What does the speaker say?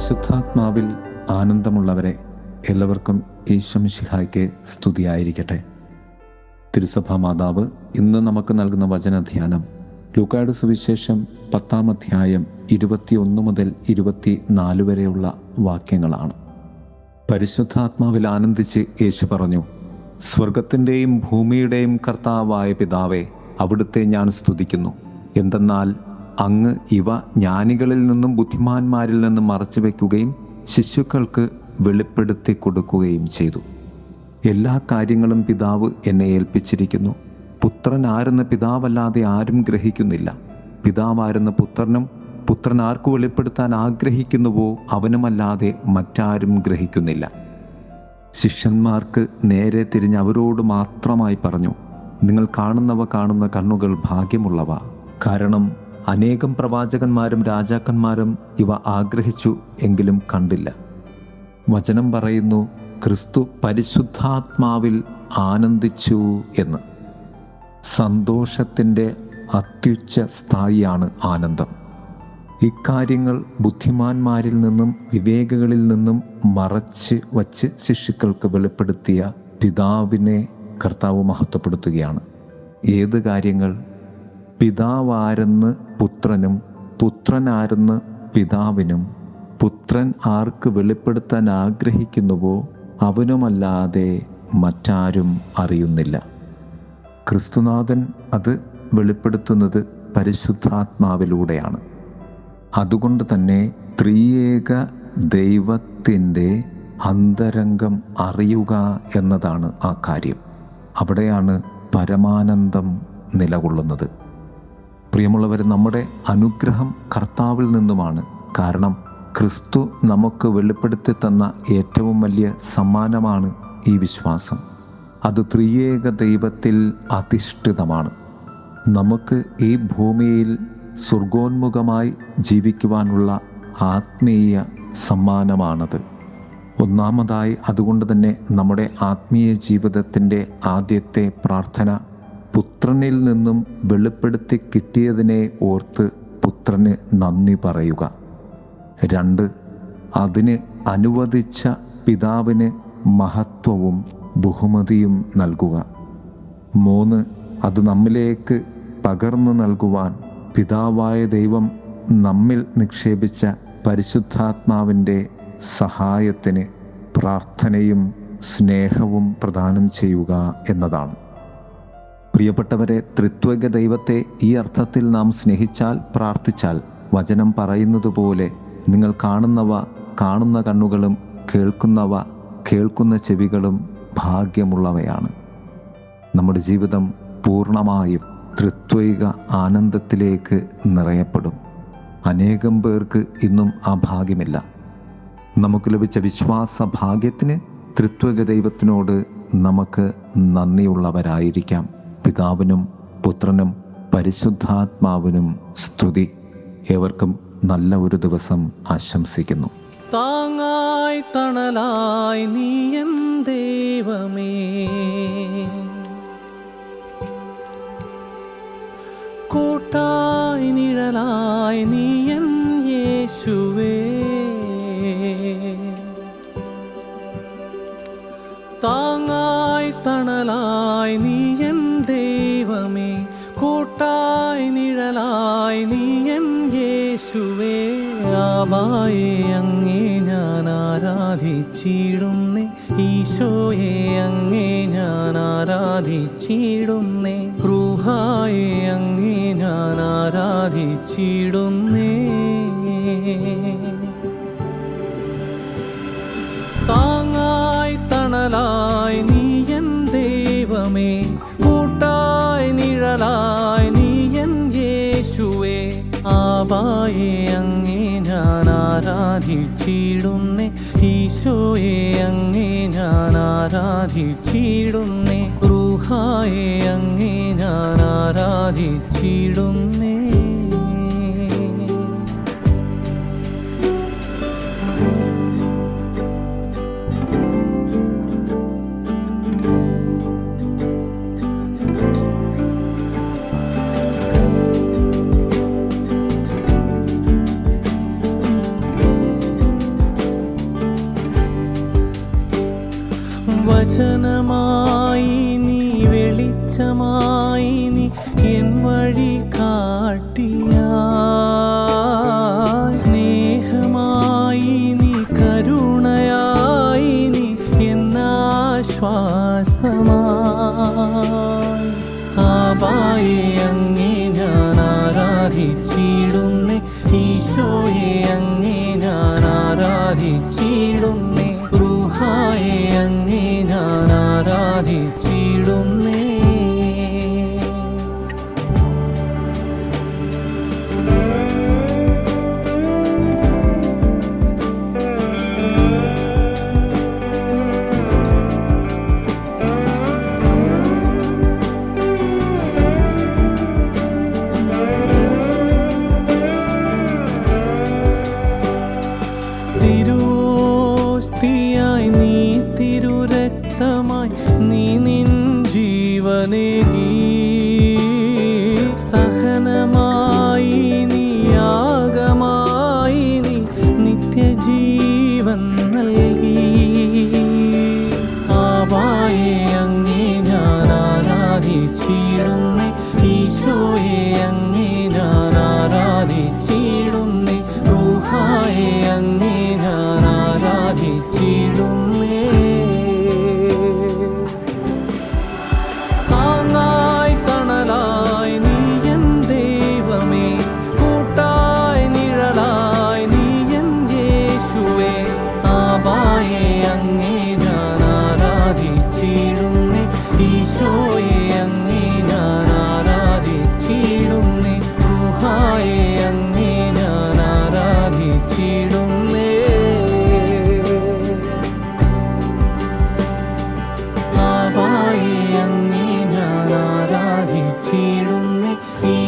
പരിശുദ്ധാത്മാവിൽ ആനന്ദമുള്ളവരെ എല്ലാവർക്കും ഈശ്വമിഷിഹായ്ക്ക് സ്തുതിയായിരിക്കട്ടെ. തിരുസഭാ മാതാവ് ഇന്ന് നമുക്ക് നൽകുന്ന വചനധ്യാനം ലൂക്കായുടെ സുവിശേഷം പത്താം അധ്യായം ഇരുപത്തിയൊന്ന് മുതൽ ഇരുപത്തി നാല് വരെയുള്ള വാക്യങ്ങളാണ്. പരിശുദ്ധാത്മാവിൽ ആനന്ദിച്ച് യേശു പറഞ്ഞു സ്വർഗത്തിന്റെയും ഭൂമിയുടെയും കർത്താവായ പിതാവെ അവിടുത്തെ ഞാൻ സ്തുതിക്കുന്നു. എന്തെന്നാൽ അങ്ങ് ഇവ ജ്ഞാനികളിൽ നിന്നും ബുദ്ധിമാന്മാരിൽ നിന്നും മറച്ചു വയ്ക്കുകയും ശിശുക്കൾക്ക് വെളിപ്പെടുത്തി കൊടുക്കുകയും ചെയ്തു. എല്ലാ കാര്യങ്ങളും പിതാവ് എന്നെ ഏൽപ്പിച്ചിരിക്കുന്നു. പുത്രൻ ആരെന്ന് പിതാവല്ലാതെ ആരും ഗ്രഹിക്കുന്നില്ല. പിതാവാരെന്ന് പുത്രനും പുത്രൻ ആർക്ക് വെളിപ്പെടുത്താൻ ആഗ്രഹിക്കുന്നുവോ അവനുമല്ലാതെ മറ്റാരും ഗ്രഹിക്കുന്നില്ല. ശിഷ്യന്മാർക്ക് നേരെ തിരിഞ്ഞ് അവരോട് മാത്രമായി പറഞ്ഞു നിങ്ങൾ കാണുന്നവ കാണുന്ന കണ്ണുകൾ ഭാഗ്യമുള്ളവ. കാരണം അനേകം പ്രവാചകന്മാരും രാജാക്കന്മാരും ഇവ ആഗ്രഹിച്ചു എങ്കിലും കണ്ടില്ല. വചനം പറയുന്നു ക്രിസ്തു പരിശുദ്ധാത്മാവിൽ ആനന്ദിച്ചു എന്ന്. സന്തോഷത്തിന്റെ അത്യുച്ച സ്ഥായിയാണ് ആനന്ദം. ഇക്കാര്യങ്ങൾ ബുദ്ധിമാന്മാരിൽ നിന്നും വിവേകങ്ങളിൽ നിന്നും മറച്ച് വച്ച് ശിശുക്കൾക്ക് വെളിപ്പെടുത്തിയ പിതാവിനെ കർത്താവ് മഹത്വപ്പെടുത്തുകയാണ്. ഏത് കാര്യങ്ങൾ പിതാവാരെന്ന് പുത്രനും പുത്രനാരെന്ന് പിതാവിനും പുത്രൻ ആർക്ക് വെളിപ്പെടുത്താൻ ആഗ്രഹിക്കുന്നുവോ അവനുമല്ലാതെ മറ്റാരും അറിയുന്നില്ല. ക്രിസ്തുനാഥൻ അത് വെളിപ്പെടുത്തുന്നത് പരിശുദ്ധാത്മാവിലൂടെയാണ്. അതുകൊണ്ട് തന്നെ ത്രിയേക ദൈവത്തിന്റെ അന്തരംഗം അറിയുക എന്നതാണ് ആ കാര്യം. അവിടെയാണ് പരമാനന്ദം നിലകൊള്ളുന്നത്. പ്രിയമുള്ളവർ നമ്മുടെ അനുഗ്രഹം കർത്താവിൽ നിന്നുമാണ്. കാരണം ക്രിസ്തു നമുക്ക് വെളിപ്പെടുത്തി തന്ന ഏറ്റവും വലിയ സമ്മാനമാണ് ഈ വിശ്വാസം. അത് ത്രിയേക ദൈവത്തിൽ അധിഷ്ഠിതമാണ്. നമുക്ക് ഈ ഭൂമിയിൽ സ്വർഗോന്മുഖമായി ജീവിക്കുവാനുള്ള ആത്മീയ സമ്മാനമാണത്. ഒന്നാമതായി അതുകൊണ്ട് തന്നെ നമ്മുടെ ആത്മീയ ജീവിതത്തിന്റെ ആദ്യത്തെ പ്രാർത്ഥന പുത്രനിൽ നിന്നും വെളിപ്പെടുത്തി കിട്ടിയതിനെ ഓർത്ത് പുത്രന് നന്ദി പറയുക. രണ്ട് അതിന് അനുവദിച്ച പിതാവിന് മഹത്വവും ബഹുമതിയും നൽകുക. മൂന്ന് അത് നമ്മിലേക്ക് പകർന്നു നൽകുവാൻ പിതാവായ ദൈവം നമ്മിൽ നിക്ഷേപിച്ച പരിശുദ്ധാത്മാവിന്റെ സഹായത്തിന് പ്രാർത്ഥനയും സ്നേഹവും പ്രദാനം ചെയ്യുക എന്നതാണ്. പ്രിയപ്പെട്ടവരെ ത്രിത്വക ദൈവത്തെ ഈ അർത്ഥത്തിൽ നാം സ്നേഹിച്ചാൽ പ്രാർത്ഥിച്ചാൽ വചനം പറയുന്നത് പോലെ നിങ്ങൾ കാണുന്നവ കാണുന്ന കണ്ണുകളും കേൾക്കുന്നവ കേൾക്കുന്ന ചെവികളും ഭാഗ്യമുള്ളവയാണ്. നമ്മുടെ ജീവിതം പൂർണമായും ത്രിത്വൈക ആനന്ദത്തിലേക്ക് നിറയപ്പെടും. അനേകം പേർക്ക് ഇന്നും ആ ഭാഗ്യമില്ല. നമുക്ക് ലഭിച്ച വിശ്വാസ ഭാഗ്യത്തിന് ത്രിത്വക ദൈവത്തിനോട് നമുക്ക് നന്ദിയുള്ളവരായിരിക്കാം. പിതാവിനും പുത്രനും പരിശുദ്ധാത്മാവിനും സ്തുതി. ഏവർക്കും നല്ല ഒരു ദിവസം ആശംസിക്കുന്നു. താങ്ങായി തണലായി നീ എൻ ദൈവമേ. കൂട്ടായി നിഴലായി നീ ആബായെ അങ്ങേ ഞാൻ ആരാധിച്ചിടുന്നേ. ഈശോയെ അങ്ങേ ഞാൻ ആരാധിച്ചിടുന്നേ. ക്രൂഹായെ അങ്ങേ ഞാൻ ആരാധിച്ചിടുന്നേ. ആബായെ അങ്ങേ ഞാൻ ആരാധിച്ചിടുന്നേ. ഈശോയെ അങ്ങേ ഞാൻ ആരാധിച്ചിടുന്നേ. റുഹായെ അങ്ങേ ഞാൻ ആരാധിച്ചിടുന്നേ. ആരാധിച്ചിടുന്നേ? ഈശോയെ അങ്ങേ ഞാൻ ആരാധിച്ചിടുന്നേ ഈശോയെ 你。